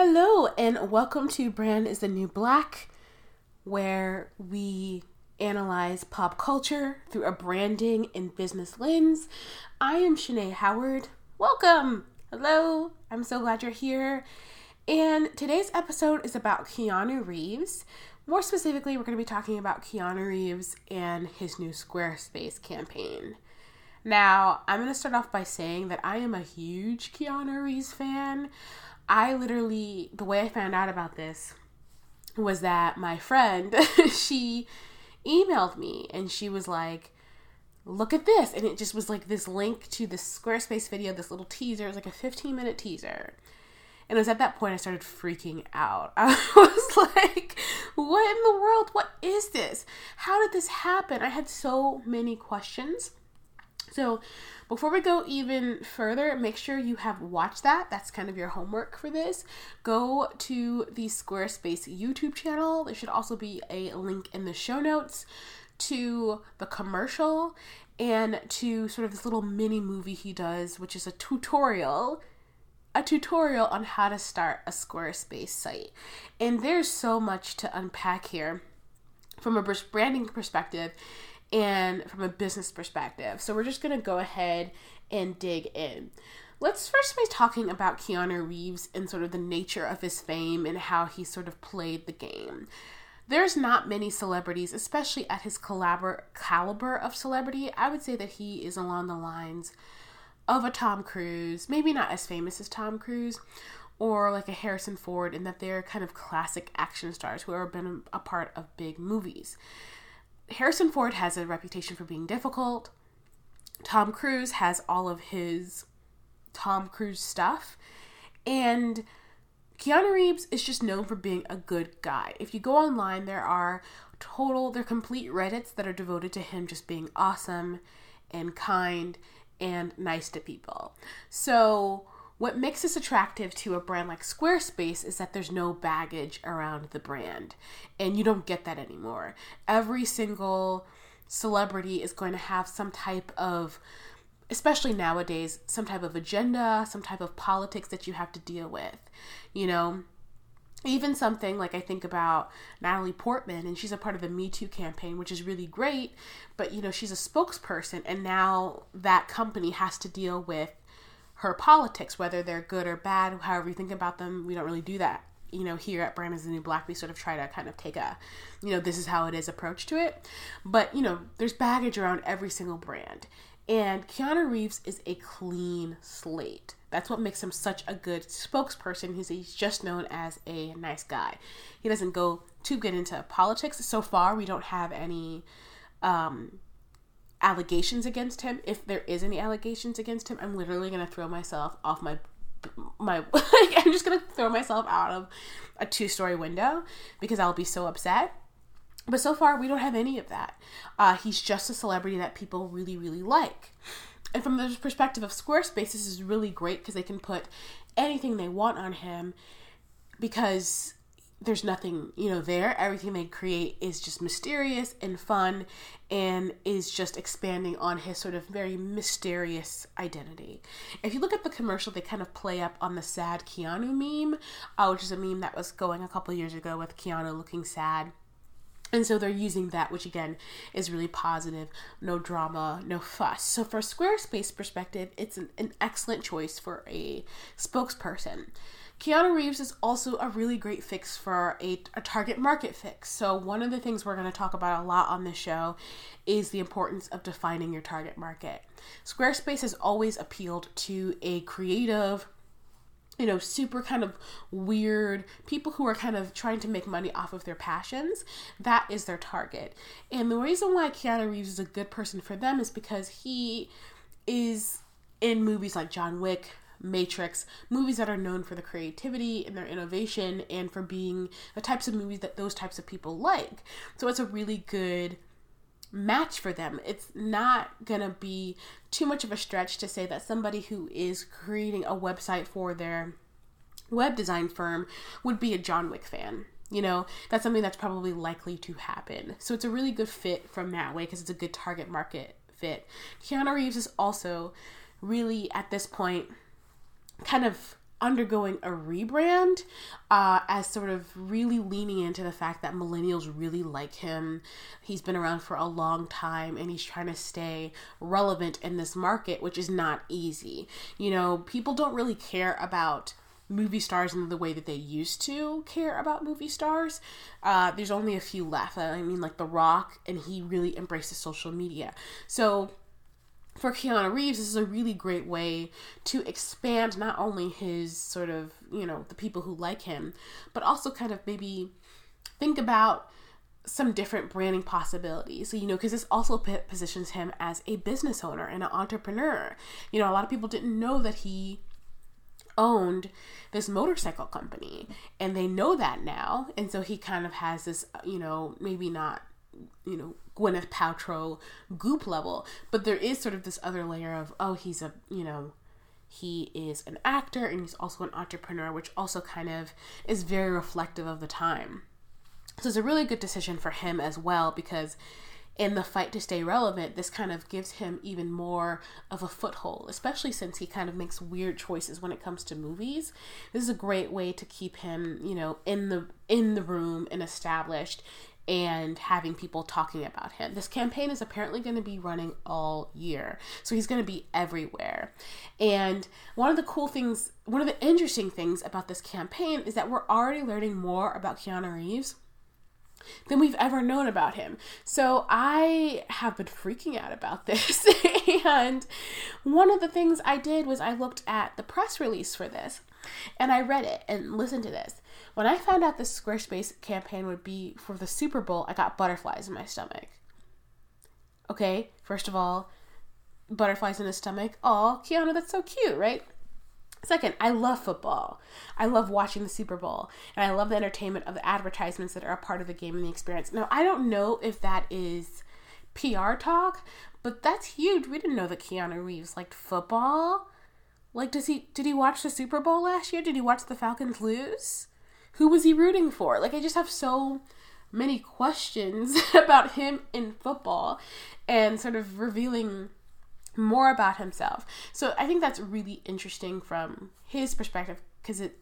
Hello, and welcome to Brand is the New Black, where we analyze pop culture through a branding and business lens. I am Shanae Howard. Welcome. Hello. I'm so glad you're here. And today's episode is about Keanu Reeves. More specifically, we're going to be talking about Keanu Reeves and his new Squarespace campaign. Now, I'm going to start off by saying that I am a huge Keanu Reeves fan. I literally, the way I found out about this was that my friend, she emailed me and she was like, look at this. And it just was like this link to this Squarespace video, this little teaser. It was like a 15 minute teaser. And it was at that point I started freaking out. I was like, what in the world? What is this? How did this happen? I had so many questions. So, before we go even further, make sure you have watched that. That's kind of your homework for this. Go to the Squarespace YouTube channel. There should also be a link in the show notes to the commercial and to sort of this little mini movie he does, which is a tutorial a tutorial on how to start a Squarespace site. And there's so much to unpack here from a branding perspective and from a business perspective. So we're just going to go ahead and dig in. Let's first be talking about Keanu Reeves and sort of the nature of his fame and how he sort of played the game. There's not many celebrities, especially at his caliber, caliber of celebrity. I would say that he is along the lines of a Tom Cruise, maybe not as famous as Tom Cruise, or like a Harrison Ford, in that they're kind of classic action stars who have been a part of big movies. Harrison Ford has a reputation for being difficult. Tom Cruise has all of his Tom Cruise stuff. And Keanu Reeves is just known for being a good guy. If you go online, there are total, they're complete Reddits that are devoted to him just being awesome and kind and nice to people. So, what makes this attractive to a brand like Squarespace is that there's no baggage around the brand, and you don't get that anymore. Every single celebrity is going to have some type of especially nowadays some type of agenda some type of politics that you have to deal with you know even something like I think about Natalie Portman, and she's a part of the Me Too campaign, which is really great. But you know, she's a spokesperson, and now that company has to deal with her politics, whether they're good or bad, however you think about them. We don't really do that. You know, here at Brand is the New Black, we sort of try to kind of take a, you know, this is how it is approach to it. But, you know, there's baggage around every single brand. And Keanu Reeves is a clean slate. That's what makes him such a good spokesperson. He's, he's just known as a nice guy. He doesn't go too good into politics. So far, we don't have any um, allegations against him. If there is any allegations against him, I'm literally gonna throw myself off my my. I'm just gonna throw myself out of a two story window because I'll be so upset. But so far, we don't have any of that. Uh, he's just a celebrity that people really, really like. And from the perspective of Squarespace, this is really great because they can put anything they want on him because there's nothing, you know, there. Everything they create is just mysterious and fun and is just expanding on his sort of very mysterious identity. If you look at the commercial, they kind of play up on the sad Keanu meme, uh, which is a meme that was going a couple years ago with Keanu looking sad and so they're using that, which again is really positive, no drama, no fuss. So, for a Squarespace perspective, it's an, an excellent choice for a spokesperson. Keanu Reeves is also a really great fix for a, a target market fix. So, one of the things we're going to talk about a lot on this show is the importance of defining your target market. Squarespace has always appealed to a creative, you know, super kind of weird people who are kind of trying to make money off of their passions. That is their target. And the reason why Keanu Reeves is a good person for them is because he is in movies like John Wick, Matrix, movies that are known for the creativity and their innovation and for being the types of movies that those types of people like. So it's a really good match for them. It's not going to be too much of a stretch to say that somebody who is creating a website for their web design firm would be a John Wick fan. You know, that's something that's probably likely to happen. So it's a really good fit from that way because it's a good target market fit. Keanu Reeves is also really at this point kind of undergoing a rebrand uh, as sort of really leaning into the fact that millennials really like him. He's been around for a long time and he's trying to stay relevant in this market, which is not easy. You know, people don't really care about movie stars in the way that they used to care about movie stars. Uh, there's only a few left. I mean, like The Rock, and he really embraces social media. So, for Keanu Reeves, this is a really great way to expand not only his sort of, you know, the people who like him, but also kind of maybe think about some different branding possibilities. So, you know, because this also p- positions him as a business owner and an entrepreneur. You know, a lot of people didn't know that he owned this motorcycle company and they know that now. And so he kind of has this, you know, maybe not you know Gwyneth Paltrow goop level, but there is sort of this other layer of oh he's a you know he is an actor and he's also an entrepreneur, which also kind of is very reflective of the time. So it's a really good decision for him as well because in the fight to stay relevant, this kind of gives him even more of a foothold, especially since he kind of makes weird choices when it comes to movies. This is a great way to keep him, you know, in the in the room and established and having people talking about him. This campaign is apparently going to be running all year. So he's going to be everywhere. And one of the cool things, one of the interesting things about this campaign is that we're already learning more about Keanu Reeves than we've ever known about him. So I have been freaking out about this. and one of the things I did was I looked at the press release for this and I read it and listened to this. When I found out the Squarespace campaign would be for the Super Bowl, I got butterflies in my stomach. Okay, first of all, butterflies in his stomach. Oh, Keanu, that's so cute, right? Second, I love football. I love watching the Super Bowl, and I love the entertainment of the advertisements that are a part of the game and the experience. Now, I don't know if that is PR talk, but that's huge. We didn't know that Keanu Reeves liked football. Like, does he did he watch the Super Bowl last year? Did he watch the Falcons lose? Who was he rooting for? Like, I just have so many questions about him in football, and sort of revealing more about himself. So I think that's really interesting from his perspective because it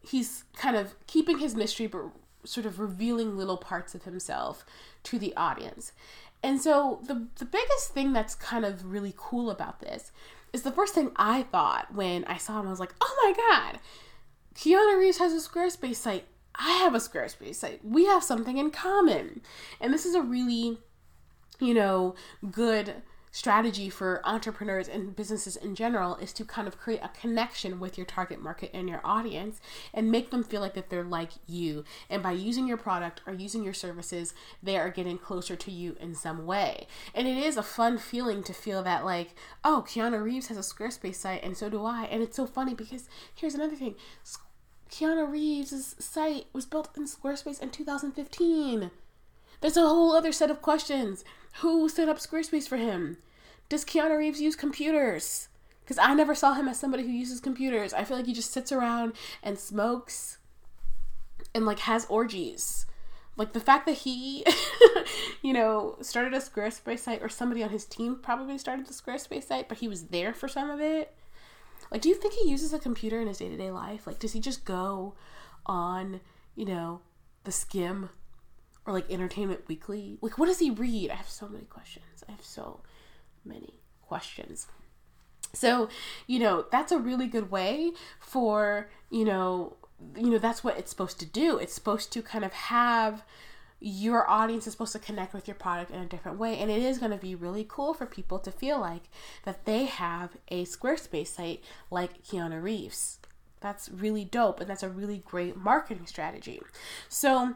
he's kind of keeping his mystery but sort of revealing little parts of himself to the audience. And so the the biggest thing that's kind of really cool about this is the first thing I thought when I saw him I was like, "Oh my god. Keanu Reeves has a Squarespace site. I have a Squarespace site. We have something in common." And this is a really you know, good strategy for entrepreneurs and businesses in general is to kind of create a connection with your target market and your audience and make them feel like that they're like you. And by using your product or using your services they are getting closer to you in some way. And it is a fun feeling to feel that like oh keanu reeves has a squarespace site and so do i. And it's so funny because here's another thing. Keanu reeves' site was built in squarespace in 2015 there's a whole other set of questions. Who set up Squarespace for him? Does Keanu Reeves use computers? Because I never saw him as somebody who uses computers. I feel like he just sits around and smokes and like has orgies. Like the fact that he, you know, started a Squarespace site or somebody on his team probably started the Squarespace site, but he was there for some of it. Like, do you think he uses a computer in his day to day life? Like, does he just go on, you know, the Skimm or like Entertainment Weekly? Like, what does he read? I have so many questions. I have so many questions. So, you know, that's a really good way for, you know, you know, that's what it's supposed to do. It's supposed to kind of have your audience is supposed to connect with your product in a different way and it is going to be really cool for people to feel like that they have a squarespace site like keanu reeves that's really dope and that's a really great marketing strategy so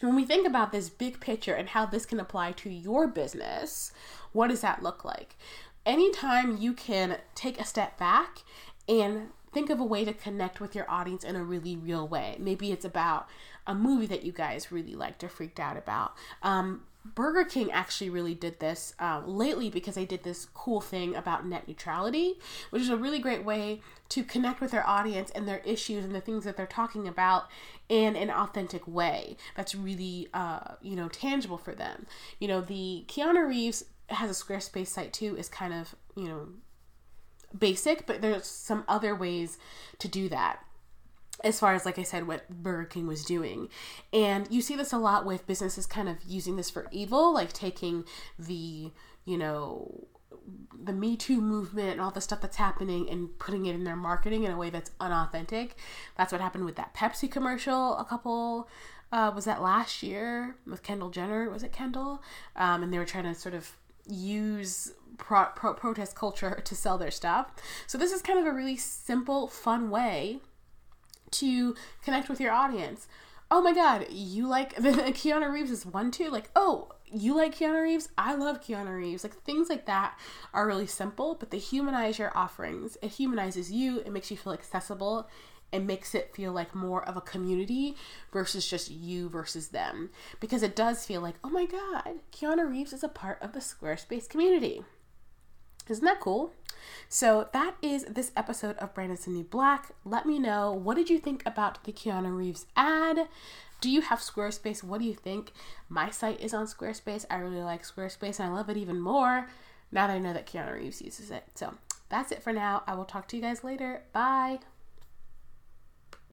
when we think about this big picture and how this can apply to your business, what does that look like? Anytime you can take a step back and think of a way to connect with your audience in a really real way. Maybe it's about a movie that you guys really liked or freaked out about. Um, Burger King actually really did this uh, lately because they did this cool thing about net neutrality, which is a really great way to connect with their audience and their issues and the things that they're talking about in an authentic way that's really, uh, you know, tangible for them. You know, the Keanu Reeves has a Squarespace site too, is kind of, you know, basic, but there's some other ways to do that as far as like I said what Burger King was doing. And you see this a lot with businesses kind of using this for evil, like taking the, you know, the Me Too movement and all the stuff that's happening and putting it in their marketing in a way that's unauthentic. That's what happened with that Pepsi commercial a couple uh, was that last year with Kendall Jenner? Was it Kendall? Um, and they were trying to sort of use pro- pro- protest culture to sell their stuff. So this is kind of a really simple, fun way to connect with your audience. Oh my god, you like Keanu Reeves is one too? Like, oh, you like Keanu Reeves? I love Keanu Reeves. Like things like that are really simple, but they humanize your offerings. It humanizes you, it makes you feel accessible, it makes it feel like more of a community versus just you versus them. Because it does feel like, oh my god, Keanu Reeves is a part of the Squarespace community. Isn't that cool? So that is this episode of Brand is the New Black. Let me know what did you think about the Keanu Reeves ad? Do you have Squarespace? What do you think? My site is on Squarespace. I really like Squarespace and I love it even more now that I know that Keanu Reeves uses it. So that's it for now. I will talk to you guys later. Bye.